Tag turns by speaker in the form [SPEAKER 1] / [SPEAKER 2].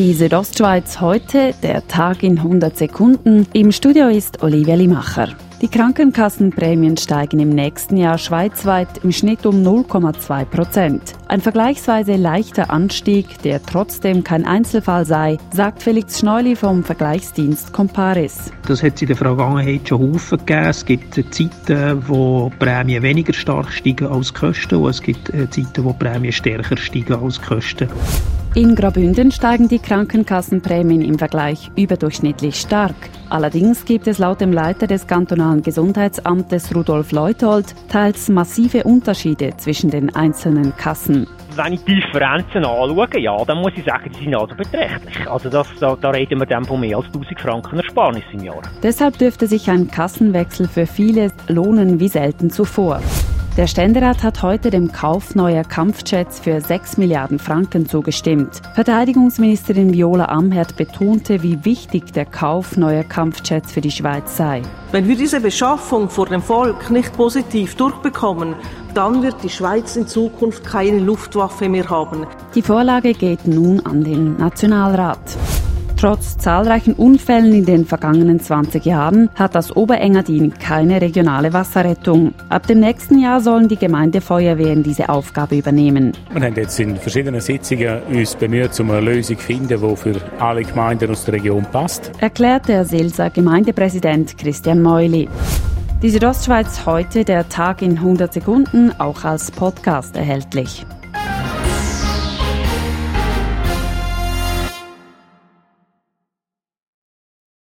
[SPEAKER 1] die Südostschweiz heute, der Tag in 100 Sekunden. Im Studio ist Olivia Limacher. Die Krankenkassenprämien steigen im nächsten Jahr schweizweit im Schnitt um 0,2 Prozent. Ein vergleichsweise leichter Anstieg, der trotzdem kein Einzelfall sei, sagt Felix Schneuli vom Vergleichsdienst Comparis.
[SPEAKER 2] Das hat es in der Vergangenheit schon Haufen gegeben. Es gibt Zeiten, wo Prämien weniger stark steigen als Kosten und es gibt äh, Zeiten, wo Prämien stärker steigen als Kosten.
[SPEAKER 1] In Graubünden steigen die Krankenkassenprämien im Vergleich überdurchschnittlich stark. Allerdings gibt es laut dem Leiter des kantonalen Gesundheitsamtes Rudolf Leutold teils massive Unterschiede zwischen den einzelnen Kassen.
[SPEAKER 3] Wenn ich die Differenzen anschaue, ja, dann muss ich sagen, die sind also beträchtlich. Also das, da, da reden wir dann von mehr als 1000 Franken Ersparnis im Jahr.
[SPEAKER 1] Deshalb dürfte sich ein Kassenwechsel für viele lohnen wie selten zuvor. Der Ständerat hat heute dem Kauf neuer Kampfjets für 6 Milliarden Franken zugestimmt. Verteidigungsministerin Viola Amherd betonte, wie wichtig der Kauf neuer Kampfjets für die Schweiz sei.
[SPEAKER 4] Wenn wir diese Beschaffung vor dem Volk nicht positiv durchbekommen, dann wird die Schweiz in Zukunft keine Luftwaffe mehr haben.
[SPEAKER 1] Die Vorlage geht nun an den Nationalrat. Trotz zahlreichen Unfällen in den vergangenen 20 Jahren hat das Oberengadin keine regionale Wasserrettung. Ab dem nächsten Jahr sollen die Gemeindefeuerwehren diese Aufgabe übernehmen.
[SPEAKER 5] Wir haben jetzt in verschiedenen Sitzungen uns bemüht, um eine Lösung zu finden, die für alle Gemeinden aus der Region passt.
[SPEAKER 1] Erklärt der Silser Gemeindepräsident Christian Meuli. Die Südostschweiz heute, der Tag in 100 Sekunden, auch als Podcast erhältlich.